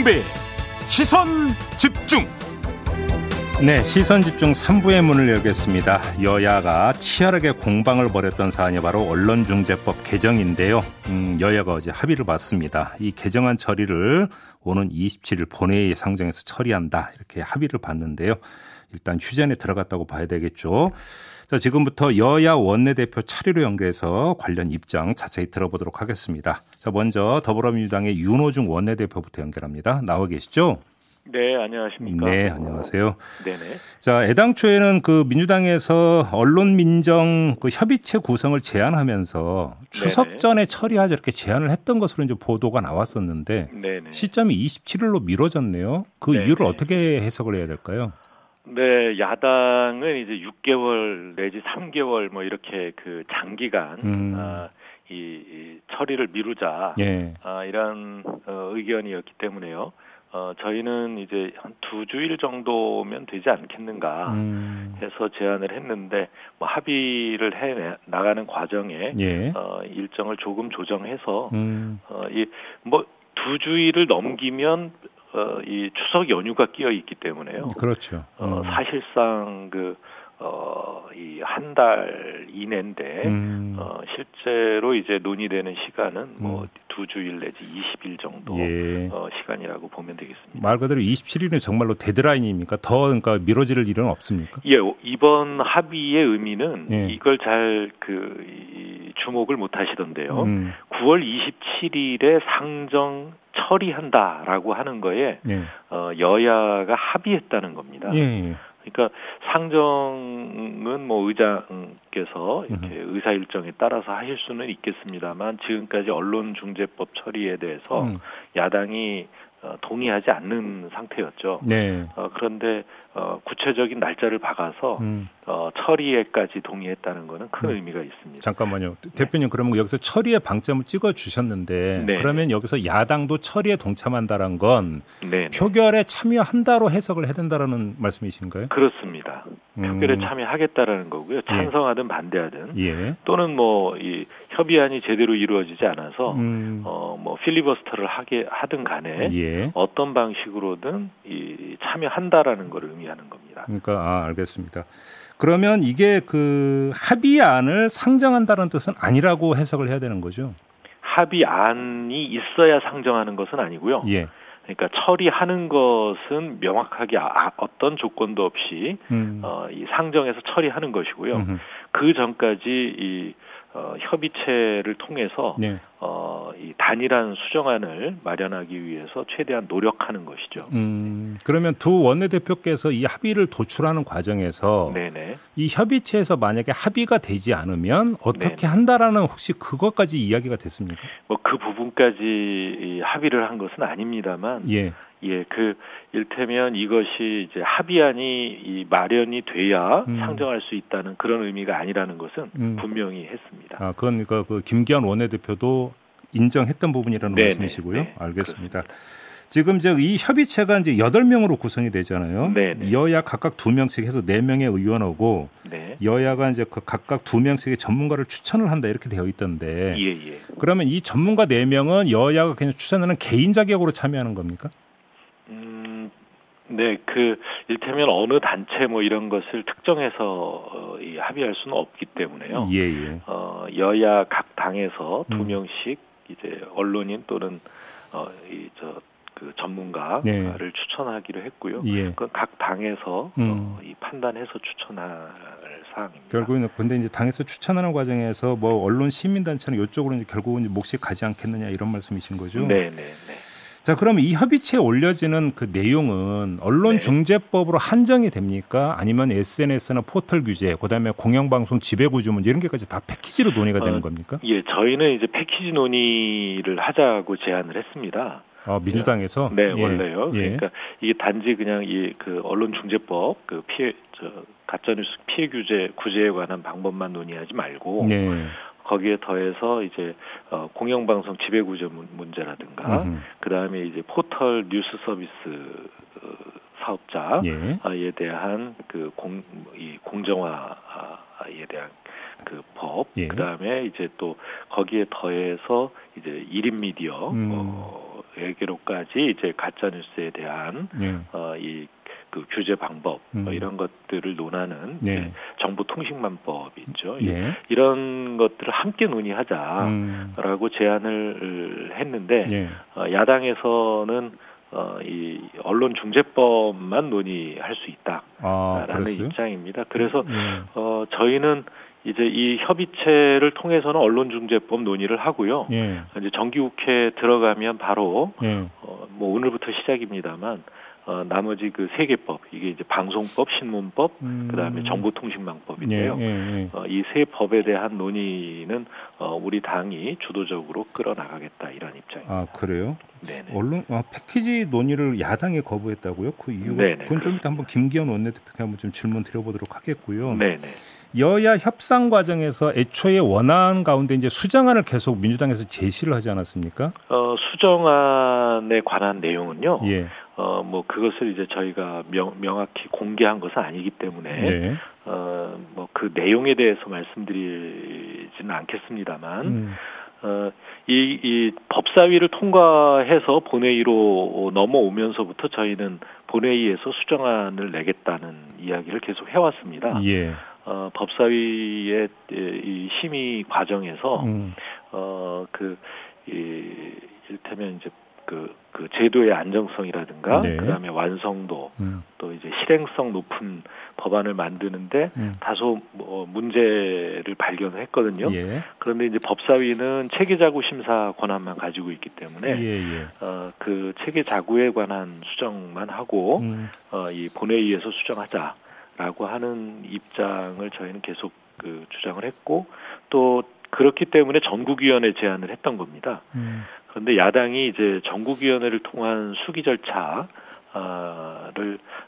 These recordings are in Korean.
김종배 시선 집중 네, 시선 집중 3부의 문을 열겠습니다. 여야가 치열하게 공방을 벌였던 사안이 바로 언론중재법 개정인데요. 음, 여야가 어제 합의를 봤습니다. 이 개정안 처리를 오는 27일 본회의에 상정해서 처리한다. 이렇게 합의를 봤는데요. 일단 휴전에 들어갔다고 봐야 되겠죠. 자, 지금부터 여야 원내대표 차례로 연결해서 관련 입장 자세히 들어보도록 하겠습니다. 자, 먼저 더불어민주당의 윤호중 원내대표부터 연결합니다. 나와 계시죠? 네, 안녕하십니까. 네, 안녕하세요. 네네. 자, 애당초에는 그 민주당에서 언론 민정 그 협의체 구성을 제안하면서 추석 네네. 전에 처리하자 이렇게 제안을 했던 것으로 이제 보도가 나왔었는데 네네. 시점이 27일로 미뤄졌네요. 그 네네. 이유를 어떻게 해석을 해야 될까요? 네, 야당은 이제 6개월 내지 3개월 뭐 이렇게 그 장기간 음. 아, 이, 이 처리를 미루자 예. 아, 이런 어, 의견이었기 때문에요. 어, 저희는 이제 한 두 주일 정도면 되지 않겠는가 음. 해서 제안을 했는데 뭐 합의를 해 나가는 과정에 예. 어, 일정을 조금 조정해서 음. 어, 이, 뭐, 두 주일을 넘기면, 어, 이 추석 연휴가 끼어 있기 때문에요. 그렇죠. 어, 음. 사실상 그, 어, 이 한 달 이내인데, 음. 어, 실제로 이제 논의되는 시간은 뭐 음. 두 주일 내지 20일 정도 예. 어, 시간이라고 보면 되겠습니다. 말 그대로 27일은 정말로 데드라인입니까? 더 그러니까 미뤄질 일은 없습니까? 예, 이번 합의의 의미는 예. 이걸 잘 그, 이, 주목을 못 하시던데요. 음. 9월 27일에 상정 처리한다라고 하는 거에 예. 어, 여야가 합의했다는 겁니다. 예. 예. 그러니까 상정은 뭐 의장께서 이렇게 의사 일정에 따라서 하실 수는 있겠습니다만 지금까지 언론중재법 처리에 대해서 음. 야당이 어, 동의하지 않는 상태였죠. 네. 어, 그런데 어, 구체적인 날짜를 박아서 음. 어, 처리에까지 동의했다는 것은 큰 음. 의미가 있습니다. 잠깐만요. 대표님 그러면 여기서 처리의 방점을 찍어 주셨는데 네. 그러면 여기서 야당도 처리에 동참한다는 건 네, 네. 표결에 참여한다로 해석을 해야 된다는 말씀이신가요? 그렇습니다. 음. 표결에 참여하겠다라는 거고요. 찬성하든 반대하든 예. 또는 뭐 이 협의안이 제대로 이루어지지 않아서 음. 어뭐 필리버스터를 하게 하든 간에 예. 어떤 방식으로든 이 참여한다라는 걸 의미하는 겁니다. 그러니까 아, 알겠습니다. 그러면 이게 그 합의안을 상정한다는 뜻은 아니라고 해석을 해야 되는 거죠? 합의안이 있어야 상정하는 것은 아니고요. 예. 그러니까 처리하는 것은 명확하게 아- 어떤 조건도 없이 음. 어, 이 상정해서 처리하는 것이고요. 음흠. 그 전까지 이 어, 협의체를 통해서 네. 어, 이 단일한 수정안을 마련하기 위해서 최대한 노력하는 것이죠. 음, 그러면 두 원내대표께서 이 합의를 도출하는 과정에서 네네. 이 협의체에서 만약에 합의가 되지 않으면 어떻게 네네. 한다라는 혹시 그것까지 이야기가 됐습니까? 뭐 그 부분까지 이 합의를 한 것은 아닙니다만, 예. 예, 그 일테면 이것이 이제 합의안이 이 마련이 돼야 음. 상정할 수 있다는 그런 의미가 아니라는 것은 음. 분명히 했습니다. 아, 그건 그러니까 그 김기현 원내대표도 인정했던 부분이라는 네네. 말씀이시고요. 네, 알겠습니다. 지금 이제 이 협의체가 이제 여덟 명으로 구성이 되잖아요. 네네. 여야 각각 두 명씩 해서 네 명의 의원하고 네. 여야가 이제 그 각각 두 명씩의 전문가를 추천을 한다 이렇게 되어 있던데 예, 예. 그러면 이 전문가 네 명은 여야가 그냥 추천하는 개인 자격으로 참여하는 겁니까? 음, 네, 그 일테면 어느 단체 뭐 이런 것을 특정해서 어, 이 합의할 수는 없기 때문에요. 예, 예. 어, 여야 각 당에서 두 음. 명씩 이제 언론인 또는 어, 이저 그 전문가를 네. 추천하기로 했고요. 예. 그각 당에서 음. 어, 이 판단해서 추천할 사항입니다. 결국은 근데 이제 당에서 추천하는 과정에서 뭐 언론 시민 단체는 이쪽으로 이제 결국은 이제 몫이 가지 않겠느냐 이런 말씀이신 거죠. 네, 네, 네. 자, 그럼 이 협의체에 올려지는 그 내용은 언론 네. 중재법으로 한정이 됩니까? 아니면 SNS나 포털 규제, 그다음에 공영방송 지배구조문 이런 게까지 다 패키지로 논의가 되는 어, 겁니까? 예, 저희는 이제 패키지 논의를 하자고 제안을 했습니다. 아, 민주당에서 네, 예. 원래요. 예. 그러니까 이게 단지 그냥 이 그 언론중재법 그 피해 저 가짜뉴스 피해 규제 구제에 관한 방법만 논의하지 말고 네. 거기에 더해서 이제 어, 공영방송 지배구조 문- 문제라든가. 그 다음에 이제 포털 뉴스 서비스 어, 사업자에 예. 대한 그 공 이 공정화에 대한 그 법, 예. 그 다음에 이제 또 거기에 더해서 이제 일인 미디어 음. 어, 외교로까지 이제 가짜 뉴스에 대한 예. 어, 이 그 규제 방법 음. 뭐 이런 것들을 논하는 예. 이제 정보 통신망법이 있죠. 예. 이런 것들을 함께 논의하자라고 음. 제안을 했는데 예. 어, 야당에서는 어, 이 언론 중재법만 논의할 수 아, 있다라는 그랬어요? 입장입니다. 그래서 예. 어, 저희는 이제 이 협의체를 통해서는 언론중재법 논의를 하고요. 예. 이제 정기국회 들어가면 바로 예. 어, 뭐 오늘부터 시작입니다만 어, 나머지 그 세 개법 이게 이제 방송법, 신문법, 음. 그다음에 정보통신망법인데요. 예, 예, 예. 어, 이세 법에 대한 논의는 어, 우리 당이 주도적으로 끌어나가겠다 이런 입장입니다. 아, 그래요? 네네. 언론 아, 패키지 논의를 야당이 거부했다고요? 그 이유가 네네, 그건 좀 이따 한번 김기현 원내대표께 한번 좀 질문 드려보도록 하겠고요. 네네. 여야 협상 과정에서 애초에 원안 가운데 이제 수정안을 계속 민주당에서 제시를 하지 않았습니까? 어, 수정안에 관한 내용은요. 예. 어, 뭐 그것을 이제 저희가 명, 명확히 공개한 것은 아니기 때문에 네. 어, 뭐 그 내용에 대해서 말씀드리지는 않겠습니다만 음. 어, 이, 이 법사위를 통과해서 본회의로 넘어오면서부터 저희는 본회의에서 수정안을 내겠다는 이야기를 계속 해왔습니다. 예. 어, 법사위의 이 심의 과정에서 음. 어, 그, 이, 이를테면 이제 그, 그 제도의 안정성이라든가, 네. 그 다음에 완성도, 음. 또 이제 실행성 높은 법안을 만드는데 음. 다소 뭐 문제를 발견했거든요. 예. 그런데 이제 법사위는 체계 자구 심사 권한만 가지고 있기 때문에 예, 예. 어, 그 체계 자구에 관한 수정만 하고 음. 어, 이 본회의에서 수정하자라고 하는 입장을 저희는 계속 그 주장을 했고 또 그렇기 때문에 전국위원회 제안을 했던 겁니다. 음. 그런데 야당이 이제 전국위원회를 통한 수기 절차를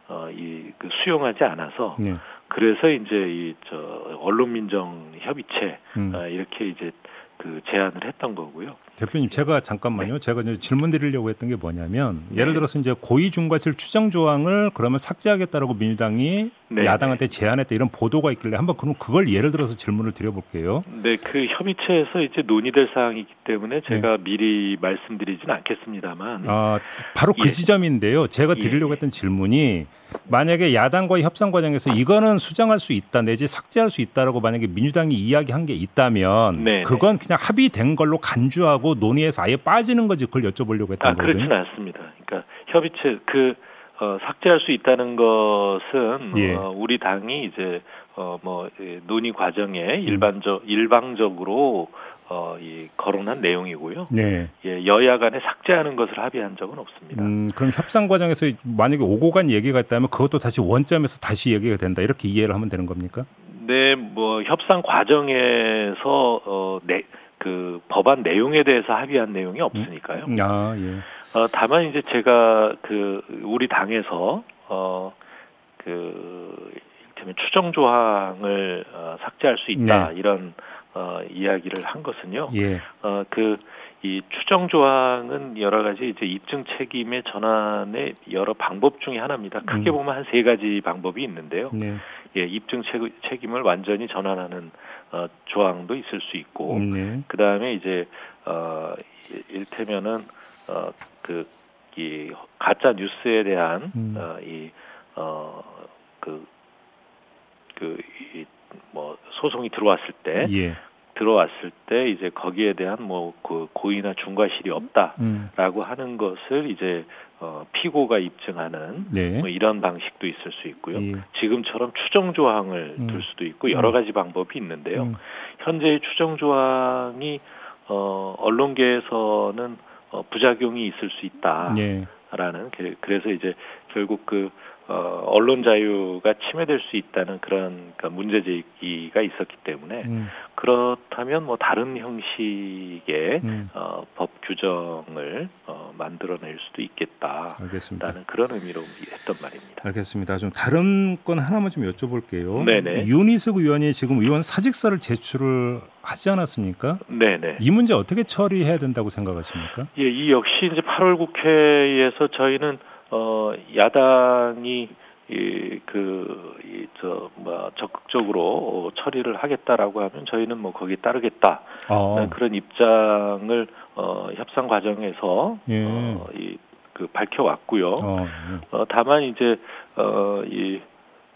어, 이그 수용하지 않아서 네. 그래서 이제 이 저 언론민정 협의체 음. 어, 이렇게 이제 그 제안을 했던 거고요. 대표님 제가 잠깐만요. 제가 이제 질문 드리려고 했던 게 뭐냐면 네. 예를 들어서 이제 고의 중과실 추정 조항을 그러면 삭제하겠다라고 민주당이 네, 야당한테 제안했다 이런 보도가 있길래 한번 그럼 그걸 예를 들어서 질문을 드려볼게요. 네, 그 협의체에서 이제 논의될 사항이기 때문에 제가 네. 미리 말씀드리지는 않겠습니다만 아 바로 그 예. 지점인데요. 제가 예, 드리려고 예. 했던 질문이 만약에 야당과의 협상 과정에서 이거는 수정할 수 있다 내지 삭제할 수 있다라고 만약에 민주당이 이야기한 게 있다면 네, 그건 그냥 합의된 걸로 간주하고 논의에서 아예 빠지는 거지 그걸 여쭤보려고 했던 아 거거든요. 그렇지는 않습니다. 그러니까 협의체 그 어, 삭제할 수 있다는 것은 예. 어, 우리 당이 이제 어 뭐 논의 과정에 일반적 일방적으로 어, 이 거론한 내용이고요. 네. 예, 여야 간에 삭제하는 것을 합의한 적은 없습니다. 음, 그럼 협상 과정에서 만약에 오고 간 얘기가 있다면 그것도 다시 원점에서 다시 얘기가 된다 이렇게 이해를 하면 되는 겁니까? 네, 뭐 협상 과정에서 어, 내, 그 법안 내용에 대해서 합의한 내용이 없으니까요. 아 예. 어, 다만 이제 제가 그 우리 당에서 어그 추정 조항을 어, 삭제할 수 있다 네. 이런 어 이야기를 한 것은요. 예. 어 그 이 추정 조항은 여러 가지 이제 입증 책임의 전환의 여러 방법 중에 하나입니다. 크게 음. 보면 한 세 가지 방법이 있는데요. 네. 예, 입증 책, 책임을 완전히 전환하는 어, 조항도 있을 수 있고, 음, 네. 그 다음에 이제 어, 이- 일테면은 어, 그, 이 가짜 뉴스에 대한 음. 어, 이 어, 그, 그, 이, 뭐 소송이 들어왔을 때 예. 들어왔을 때 이제 거기에 대한 뭐 그 고의나 중과실이 없다라고 음. 하는 것을 이제 어, 피고가 입증하는 네. 뭐 이런 방식도 있을 수 있고요. 예. 지금처럼 추정 조항을 음. 둘 수도 있고 여러 가지 방법이 있는데요. 음. 현재의 추정 조항이 어, 언론계에서는 어, 부작용이 있을 수 있다라는 예. 그- 그래서 이제 결국 그 어, 언론 자유가 침해될 수 있다는 그런 그러니까 문제 제기가 있었기 때문에 음. 그렇다면 뭐 다른 형식의 음. 어, 법 규정을 어, 만들어낼 수도 있겠다라는 알겠습니다. 그런 의미로 했던 말입니다. 알겠습니다. 좀 다른 건 하나만 좀 여쭤볼게요. 네네. 윤희석 의원이 지금 의원 사직서를 제출을 하지 않았습니까? 네네. 이 문제 어떻게 처리해야 된다고 생각하십니까? 예, 이 역시 이제 8월 국회에서 저희는 어 야당이 이그이저뭐 적극적으로 어, 처리를 하겠다라고 하면 저희는 뭐 거기에 따르겠다 아, 그런 입장을 어, 협상 과정에서 예. 어, 이, 그 밝혀왔고요. 어, 어, 다만 이제 어, 이,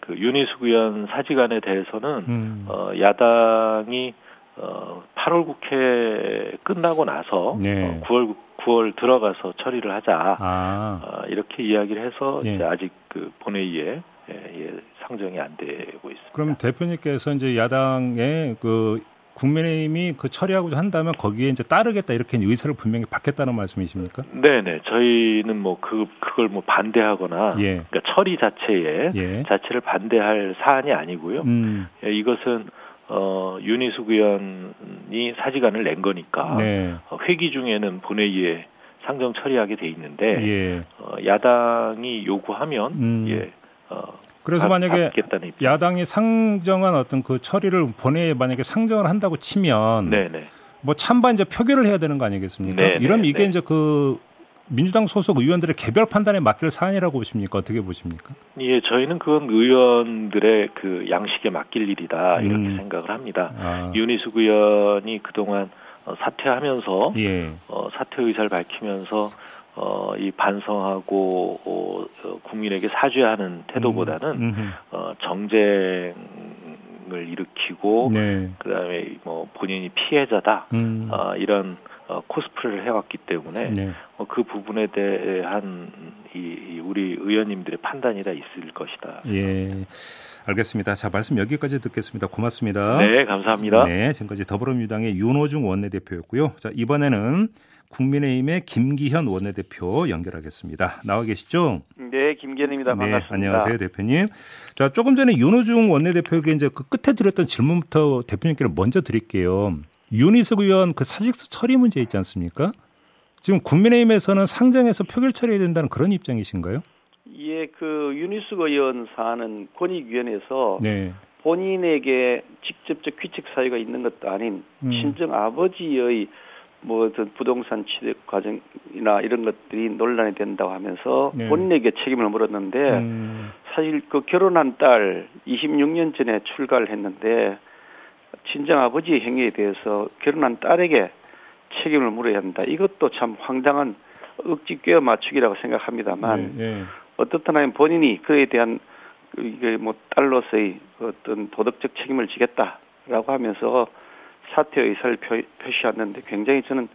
그 윤희숙 의원 사직안에 대해서는 음. 어, 야당이 어, 8월 국회 끝나고 나서 네. 어, 9월 9월 들어가서 처리를 하자 아, 어, 이렇게 이야기를 해서 예. 이제 아직 그 본회의에 예, 예, 상정이 안 되고 있습니다. 그럼 대표님께서 이제 야당의 그 국민의힘이 그 처리하고자 한다면 거기에 이제 따르겠다 이렇게 의사를 분명히 받겠다는 말씀이십니까? 네네 저희는 뭐 그 그걸 뭐 반대하거나 예. 그러니까 처리 자체에 예. 자체를 반대할 사안이 아니고요. 음, 예, 이것은 어, 윤희숙 의원이 사직안을 낸 거니까 네. 어, 회기 중에는 본회의에 상정 처리하게 돼 있는데 예. 어, 야당이 요구하면 음. 예 어, 그래서 받- 만약에. 야당이 상정한 어떤 그 처리를 본회의에 만약에 상정을 한다고 치면 네네 뭐 찬반 이제 표결을 해야 되는 거 아니겠습니까? 네, 네, 이러면 이게 네. 이제 그 민주당 소속 의원들의 개별 판단에 맡길 사안이라고 보십니까? 어떻게 보십니까? 예 저희는 그건 의원들의 그 양식에 맡길 일이다 이렇게 음. 생각을 합니다. 아, 윤희숙 의원이 그동안 어, 사퇴하면서 예. 어, 사퇴 의사를 밝히면서 어, 이 반성하고 어, 어, 국민에게 사죄하는 태도보다는 음흠. 어, 정쟁 을 일으키고 네. 그다음에 뭐 본인이 피해자다 음. 어, 이런 어, 코스프레를 해왔기 때문에 네. 어, 그 부분에 대한 이, 이 우리 의원님들의 판단이 다 있을 것이다. 예. 알겠습니다. 자, 말씀 여기까지 듣겠습니다. 고맙습니다. 네, 감사합니다. 네, 지금까지 더불어민주당의 윤호중 원내대표였고요. 자, 이번에는 국민의힘의 김기현 원내대표 연결하겠습니다. 나와 계시죠? 네, 김기현입니다. 반갑습니다. 네, 안녕하세요, 대표님. 자, 조금 전에 윤호중 원내대표에게 이제 그 끝에 드렸던 질문부터 대표님께 먼저 드릴게요. 윤희석 의원 그 사직서 처리 문제 있지 않습니까? 지금 국민의힘에서는 상정해서 표결 처리해야 된다는 그런 입장이신가요? 예, 그 윤희숙 의원 사안은 권익위원회에서 네. 본인에게 직접적 귀책 사유가 있는 것도 아닌 음. 친정 아버지의 뭐 어떤 부동산 취득 과정이나 이런 것들이 논란이 된다고 하면서 네. 본인에게 책임을 물었는데 음, 사실 그 결혼한 딸 26년 전에 출가를 했는데 친정 아버지의 행위에 대해서 결혼한 딸에게 책임을 물어야 한다. 이것도 참 황당한 억지 꿰어 맞추기라고 생각합니다만 네, 네. 어떻든 하면 본인이 그에 대한 그 이게 뭐 딸로서의 어떤 도덕적 책임을 지겠다라고 하면서 사퇴 의사를 표, 표시했는데 굉장히 저는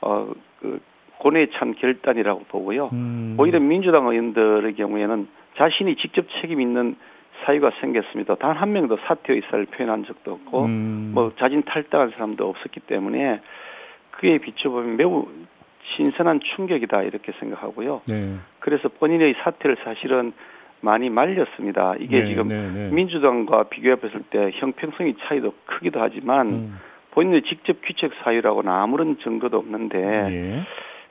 어 그 고뇌에 찬 결단이라고 보고요. 음, 오히려 민주당 의원들의 경우에는 자신이 직접 책임 있는 사유가 생겼습니다. 단 한 명도 사퇴 의사를 표현한 적도 없고 음, 뭐 자진 탈당한 사람도 없었기 때문에 그에 비춰보면 매우 신선한 충격이다 이렇게 생각하고요. 네. 그래서 본인의 사퇴를 사실은 많이 말렸습니다. 이게 네, 지금 네, 네. 민주당과 비교해 봤을 때 형평성이 차이도 크기도 하지만 음, 본인의 직접 귀책 사유라고는 아무런 증거도 없는데 예.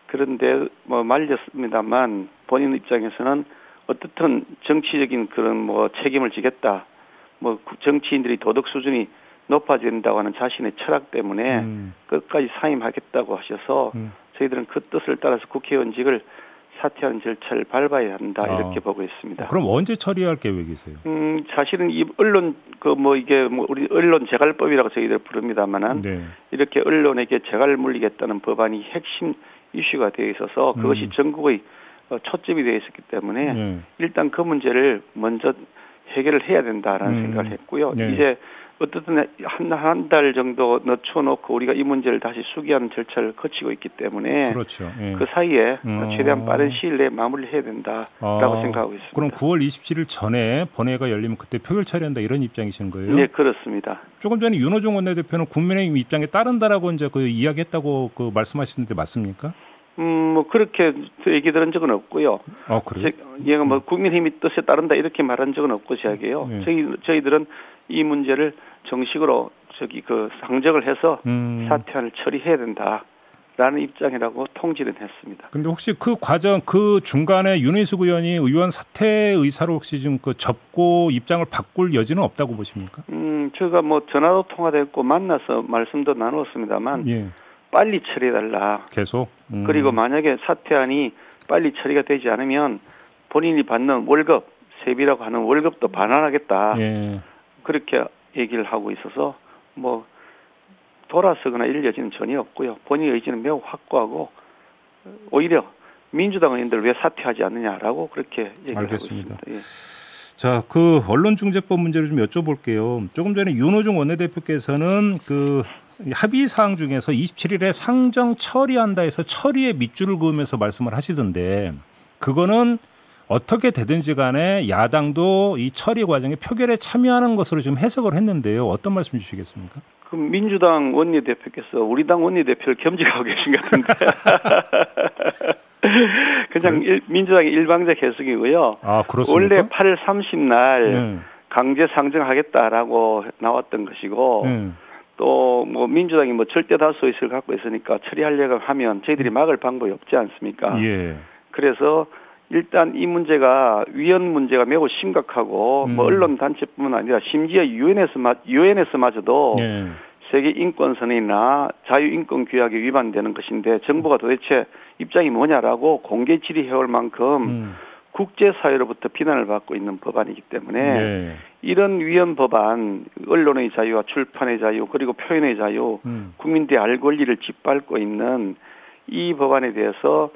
그런데 뭐 말렸습니다만 본인 입장에서는 어떻든 정치적인 그런 뭐 책임을 지겠다. 뭐 구- 정치인들이 도덕 수준이 높아진다고 하는 자신의 철학 때문에 음, 끝까지 사임하겠다고 하셔서 음. 저희들은 그 뜻을 따라서 국회의원직을 사퇴하는 절차를 밟아야 한다 아. 이렇게 보고 있습니다. 그럼 언제 처리할 계획이세요? 음 사실은 이 언론 그 뭐 이게 뭐 우리 언론 재갈법이라고 저희들 부릅니다만은 네. 이렇게 언론에게 재갈을 물리겠다는 법안이 핵심 이슈가 되어 있어서 그것이 음. 전국의 어, 초점이 되어 있었기 때문에 네. 일단 그 문제를 먼저 해결을 해야 된다라는 음. 생각을 했고요. 네. 이제 어떻든 한한달 정도 늦춰놓고 우리가 이 문제를 다시 수기하는 절차를 거치고 있기 때문에 그렇죠. 예. 그 사이에 음. 최대한 빠른 시일 내에 마무리를 해야 된다라고 아, 생각하고 있습니다. 그럼 9월 27일 전에 본회의가 열리면 그때 표결 처리한다 이런 입장이신 거예요? 네, 그렇습니다. 조금 전에 윤호중 원내대표는 국민의힘 입장에 따른다라고 이제 그 이야기했다고 그 말씀하시는데 맞습니까? 음, 뭐 그렇게 얘기 들은 적은 없고요. 아 그래요? 제- 얘가 뭐 국민힘이 뜻에 따른다 이렇게 말한 적은 없고 제게요. 네. 저희 저희들은 이 문제를 정식으로 저기 그 상정을 해서 음. 사퇴안을 처리해야 된다 라는 입장이라고 통지는 했습니다. 근데 혹시 그 과정 그 중간에 윤희숙 의원이 의원 사퇴 의사로 혹시 좀그 접고 입장을 바꿀 여지는 없다고 보십니까? 음, 제가 뭐 전화도 통화됐고 만나서 말씀도 나누었습니다만 예, 빨리 처리해달라. 계속. 음. 그리고 만약에 사퇴안이 빨리 처리가 되지 않으면 본인이 받는 월급 세비라고 하는 월급도 반환하겠다. 예, 그렇게 얘기를 하고 있어서 뭐 돌아서거나 이럴 여지는 전혀 없고요. 본인 의지는 매우 확고하고 오히려 민주당 의원들 왜 사퇴하지 않느냐라고 그렇게 얘기를 알겠습니다. 하고 있습니다. 예. 자, 그 언론중재법 문제를 좀 여쭤볼게요. 조금 전에 윤호중 원내대표께서는 그 합의 사항 중에서 27일에 상정 처리한다 해서 처리에 밑줄을 그으면서 말씀을 하시던데 그거는 어떻게 되든지 간에 야당도 이 처리 과정에 표결에 참여하는 것으로 지금 해석을 했는데요. 어떤 말씀 주시겠습니까? 그 민주당 원내대표께서 우리 당 원내대표를 겸직하고 계신 것 같은데. 그냥 일, 민주당의 일방적 해석이고요. 아? 원래 8월 30날 네. 강제 상정하겠다라고 나왔던 것이고 네. 또 뭐 민주당이 뭐 절대 다수 의석을 갖고 있으니까 처리하려고 하면 저희들이 막을 방법이 없지 않습니까? 예. 그래서 일단 이 문제가 위헌 문제가 매우 심각하고 음. 뭐 언론 단체뿐만 아니라 심지어 유엔에서 유엔에서마저도 예. 세계 인권 선언이나 자유 인권 규약에 위반되는 것인데 정부가 도대체 입장이 뭐냐라고 공개 질의해올 만큼 음. 국제사회로부터 비난을 받고 있는 법안이기 때문에 네. 이런 위헌 법안, 언론의 자유와 출판의 자유 그리고 표현의 자유, 음. 국민들의 알 권리를 짓밟고 있는 이 법안에 대해서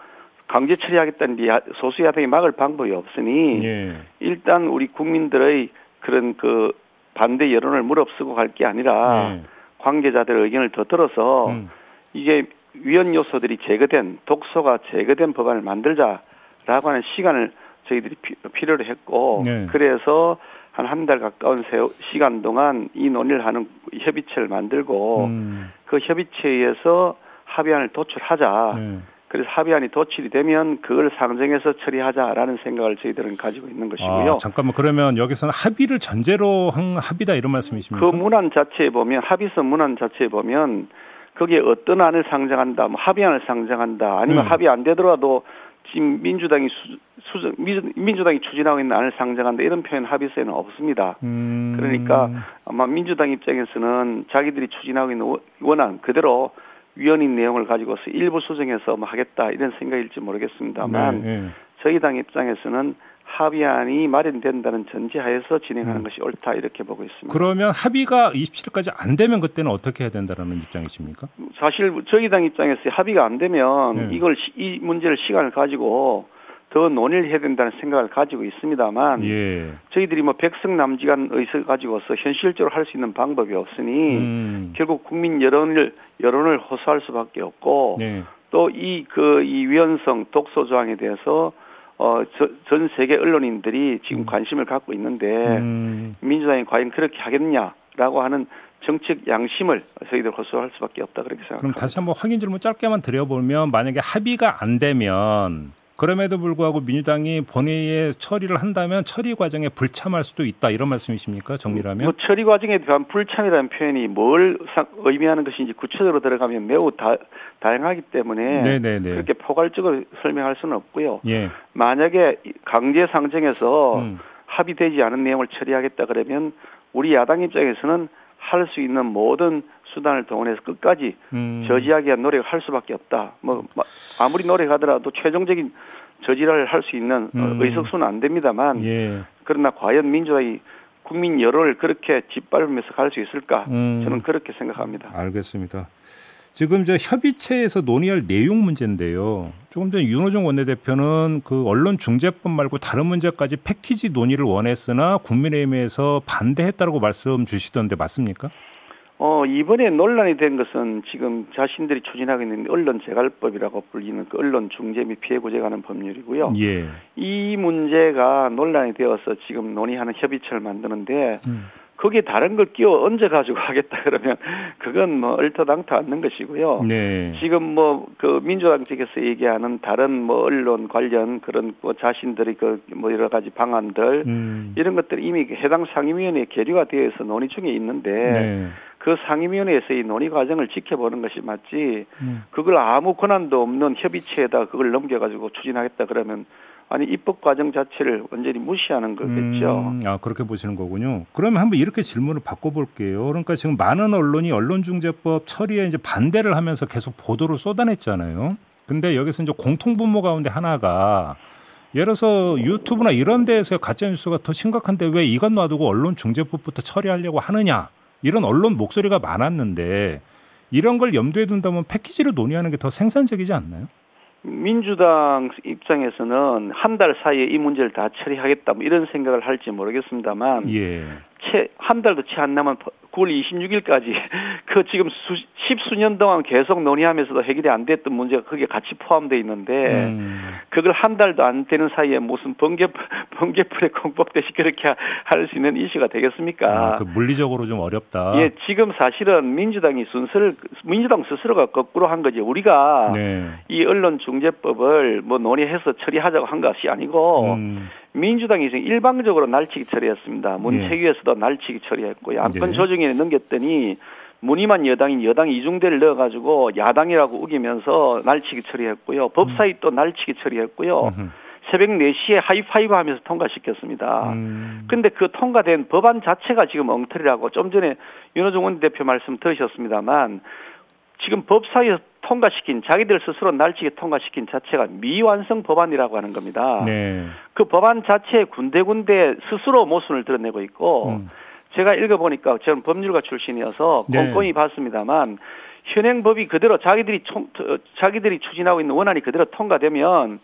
강제 처리하겠다는 야- 소수 야당이 막을 방법이 없으니 예. 일단 우리 국민들의 그런 그 반대 여론을 무릅쓰고 갈 게 아니라 예. 관계자들의 의견을 더 들어서 음. 이게 위헌 요소들이 제거된 독소가 제거된 법안을 만들자라고 하는 시간을 저희들이 피- 필요로 했고 네. 그래서 한 한 달 가까운 세- 시간 동안 이 논의를 하는 협의체를 만들고 음. 그 협의체에서 합의안을 도출하자. 네. 그래서 합의안이 도출이 되면 그걸 상정해서 처리하자라는 생각을 저희들은 가지고 있는 것이고요. 아, 잠깐만 그러면 여기서는 합의를 전제로 한 합의다 이런 말씀이십니까? 그 문안 자체에 보면 합의서 문안 자체에 보면 거기에 어떤 안을 상정한다, 뭐 합의안을 상정한다, 아니면 음. 합의 안 되더라도 지금 민주당이 수, 민주, 민주당이 추진하고 있는 안을 상정한다 이런 표현 합의서에는 없습니다. 음. 그러니까 아마 민주당 입장에서는 자기들이 추진하고 있는 원- 원안 그대로 위헌인 내용을 가지고서 일부 수정해서 뭐 하겠다 이런 생각일지 모르겠습니다만 네, 네. 저희 당 입장에서는 합의안이 마련된다는 전제하에서 진행하는 음. 것이 옳다 이렇게 보고 있습니다. 그러면 합의가 27일까지 안 되면 그때는 어떻게 해야 된다는 입장이십니까? 사실 저희 당 입장에서 합의가 안 되면 네. 이걸 시- 이 문제를 시간을 가지고 더 논의를 해야 된다는 생각을 가지고 있습니다만 예. 저희들이 뭐 백성 남지간 의석 가지고서 현실적으로 할 수 있는 방법이 없으니 음. 결국 국민 여론을 여론을 호소할 수밖에 없고 네. 또이그이 위헌성 독소 조항에 대해서 어전 세계 언론인들이 지금 관심을 갖고 있는데 음. 민주당이 과연 그렇게 하겠냐라고 하는 정책 양심을 저희들 호소할 수밖에 없다 그렇게 그럼 생각합니다. 다시 한번 확인 질문 짧게만 드려보면 만약에 합의가 안 되면 그럼에도 불구하고 민주당이 본회의에 처리를 한다면 처리 과정에 불참할 수도 있다 이런 말씀이십니까? 정리라면? 뭐 처리 과정에 대한 불참이라는 표현이 뭘 상- 의미하는 것인지 구체적으로 들어가면 매우 다, 다양하기 때문에 네네네. 그렇게 포괄적으로 설명할 수는 없고요. 예. 만약에 강제 상정해서 음. 합의되지 않은 내용을 처리하겠다 그러면 우리 야당 입장에서는 할 수 있는 모든 수단을 동원해서 끝까지 음. 저지하기 위한 노력을 할 수밖에 없다. 뭐 마- 아무리 노력하더라도 최종적인 저지를 할 수 있는 어, 음. 의석수는 안 됩니다만 예. 그러나 과연 민주당이 국민 여론을 그렇게 짓밟으면서 갈 수 있을까? 음. 저는 그렇게 생각합니다. 알겠습니다. 지금 저 협의체에서 논의할 내용 문제인데요. 조금 전에 윤호중 원내대표는 그 언론 중재법 말고 다른 문제까지 패키지 논의를 원했으나 국민의힘에서 반대했다고 말씀 주시던데 맞습니까? 어, 이번에 논란이 된 것은 지금 자신들이 추진하고 있는 언론 재갈법이라고 불리는 그 언론 중재 및 피해 구제 관한 법률이고요. 예. 이 문제가 논란이 되어서 지금 논의하는 협의체를 만드는데 음. 거기에 다른 걸 끼워 얹어 가지고 하겠다 그러면 그건 뭐 얼토당토 않는 것이고요. 네. 지금 뭐 그 민주당 측에서 얘기하는 다른 뭐 언론 관련 그런 뭐 자신들이 그 뭐 여러 가지 방안들 음. 이런 것들이 이미 해당 상임위원회에 계류가 되어 있어 논의 중에 있는데 네. 그 상임위원회에서의 논의 과정을 지켜보는 것이 맞지 음. 그걸 아무 권한도 없는 협의체에다 그걸 넘겨가지고 추진하겠다 그러면 아니 입법 과정 자체를 완전히 무시하는 거겠죠. 음, 아 그렇게 보시는 거군요. 그러면 한번 이렇게 질문을 바꿔볼게요. 그러니까 지금 많은 언론이 언론중재법 처리에 이제 반대를 하면서 계속 보도를 쏟아냈잖아요. 근데 여기서 이제 공통분모 가운데 하나가 예를 들어서 유튜브나 이런 데에서 가짜 뉴스가 더 심각한데 왜 이것 놔두고 언론중재법부터 처리하려고 하느냐 이런 언론 목소리가 많았는데 이런 걸 염두에 둔다면 패키지로 논의하는 게 더 생산적이지 않나요? 민주당 입장에서는 한 달 사이에 이 문제를 다 처리하겠다 뭐 이런 생각을 할지 모르겠습니다만 예. 채, 한 달도 채 안 남은 9월 26일까지 그 지금 수, 십수년 동안 계속 논의하면서도 해결이 안 됐던 문제가 거기에 같이 포함되어 있는데 음. 그걸 한 달도 안 되는 사이에 무슨 번개 번개불에 공복듯이 그렇게 할 수 있는 이슈가 되겠습니까? 아, 그 물리적으로 좀 어렵다. 예, 지금 사실은 민주당이 순서를 민주당 스스로가 거꾸로 한 거지. 우리가 네. 이 언론 중재법을 뭐 논의해서 처리하자고 한 것이 아니고 음. 민주당이 지금 일방적으로 날치기 처리했습니다. 문체위에서도 날치기 처리했고요. 안건 네. 조정위에 넘겼더니 문의만 여당인 여당 이중대를 넣어가지고 야당이라고 우기면서 날치기 처리했고요. 법사위 또 날치기 처리했고요. 음흠. 새벽 4시에 하이파이브 하면서 통과시켰습니다. 음. 근데 그 통과된 법안 자체가 지금 엉터리라고 좀 전에 윤호중 원대표 말씀 들으셨습니다만 지금 법사위에서 통과시킨 자기들 스스로 날치기 통과시킨 자체가 미완성 법안이라고 하는 겁니다. 네. 그 법안 자체에 군데군데 스스로 모순을 드러내고 있고 음. 제가 읽어보니까 저는 법률가 출신이어서 네. 꼼꼼히 봤습니다만 현행 법이 그대로 자기들이 총, 어, 자기들이 추진하고 있는 원안이 그대로 통과되면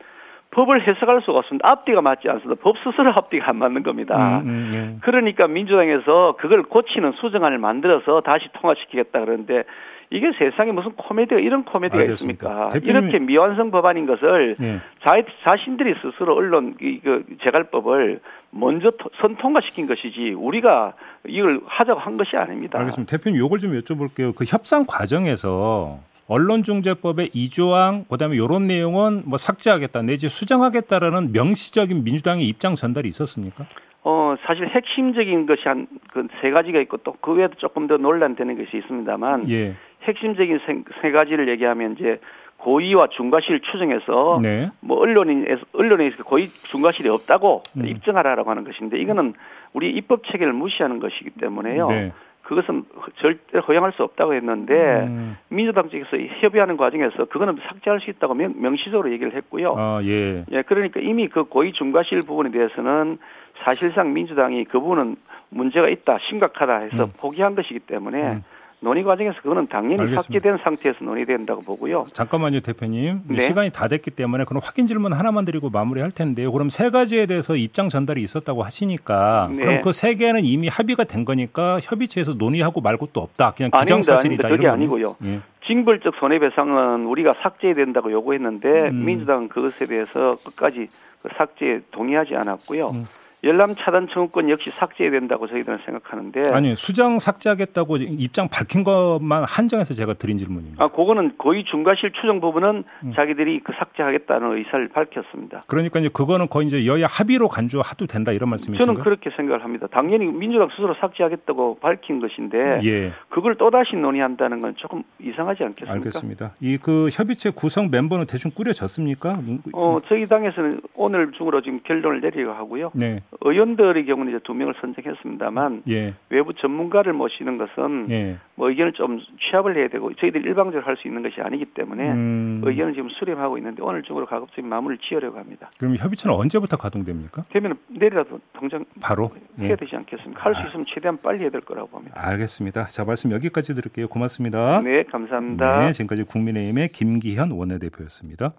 법을 해석할 수가 없습니다. 앞뒤가 맞지 않습니다. 법 스스로 앞뒤가 안 맞는 겁니다. 음, 음, 네. 그러니까 민주당에서 그걸 고치는 수정안을 만들어서 다시 통과시키겠다 그러는데 이게 세상에 무슨 코미디가 이런 코미디가 알겠습니다. 있습니까? 대표님이- 이렇게 미완성 법안인 것을 예. 자, 자신들이 스스로 언론 이- 그 재갈법을 먼저 토- 선통과시킨 것이지 우리가 이걸 하자고 한 것이 아닙니다. 알겠습니다. 대표님 요걸 좀 여쭤볼게요. 그 협상 과정에서 언론중재법의 이조항 그다음에 이런 내용은 뭐 삭제하겠다 내지 수정하겠다라는 명시적인 민주당의 입장 전달이 있었습니까? 어 사실 핵심적인 것이 한 그 세 가지가 있고 또 그 외에도 조금 더 논란되는 것이 있습니다만 예. 핵심적인 세, 세 가지를 얘기하면 이제 고의와 중과실 추정해서 네. 뭐 언론인에서 언론에서 고의 중과실이 없다고 음. 입증하라라고 하는 것인데 이거는 우리 입법 체계를 무시하는 것이기 때문에요. 네. 그것은 절대 허용할 수 없다고 했는데 음. 민주당 쪽에서 협의하는 과정에서 그거는 삭제할 수 있다고 명, 명시적으로 얘기를 했고요. 아, 예. 예, 그러니까 이미 그 고의 중과실 부분에 대해서는 사실상 민주당이 그 부분은 문제가 있다, 심각하다 해서 음. 포기한 것이기 때문에 음. 논의 과정에서 그거는 당연히 알겠습니다. 삭제된 상태에서 논의된다고 보고요. 잠깐만요, 대표님. 네. 시간이 다 됐기 때문에 그럼 확인 질문 하나만 드리고 마무리할 텐데요. 그럼 세 가지에 대해서 입장 전달이 있었다고 하시니까 네. 그럼 그 세 개는 이미 합의가 된 거니까 협의체에서 논의하고 말고 또 없다. 그냥 기정사실이다. 이런 아니고요. 겁니까? 예. 징벌적 손해배상은 우리가 삭제해야 된다고 요구했는데 음. 민주당은 그것에 대해서 끝까지 그 삭제에 동의하지 않았고요. 음. 열람 차단 청구권 역시 삭제해야 된다고 저희들은 생각하는데 아니 수정 삭제하겠다고 입장 밝힌 것만 한정해서 제가 드린 질문입니다. 아 그거는 고의 중과실 추정 부분은 음. 자기들이 그 삭제하겠다는 의사를 밝혔습니다. 그러니까 이제 그거는 거의 이제 여야 합의로 간주해도 된다 이런 말씀이신가요? 저는 그렇게 생각을 합니다. 당연히 민주당 스스로 삭제하겠다고 밝힌 것인데 예, 그걸 또 다시 논의한다는 건 조금 이상하지 않겠습니까? 알겠습니다. 이 그 협의체 구성 멤버는 대충 꾸려졌습니까? 어, 저희 당에서는 오늘 중으로 지금 결론을 내리려 하고요. 네, 의원들의 경우는 이제 두 명을 선정했습니다만 예, 외부 전문가를 모시는 것은 예. 뭐 의견을 좀 취합을 해야 되고 저희들이 일방적으로 할 수 있는 것이 아니기 때문에 음, 의견을 지금 수렴하고 있는데 오늘 중으로 가급적인 마무리를 지으려고 합니다. 그럼 협의체는 언제부터 가동됩니까? 되면 내일이라도 당장 바로. 해야 예. 되지 않겠습니까? 할수 아. 있으면 최대한 빨리 해야 될 거라고 봅니다. 알겠습니다. 자 말씀 여기까지 드릴게요. 고맙습니다. 네, 감사합니다. 네, 지금까지 국민의힘의 김기현 원내대표였습니다.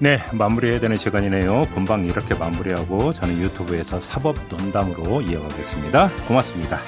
네, 마무리해야 되는 시간이네요. 본방 이렇게 마무리하고 저는 유튜브에서 사법 논담으로 이어가겠습니다. 고맙습니다.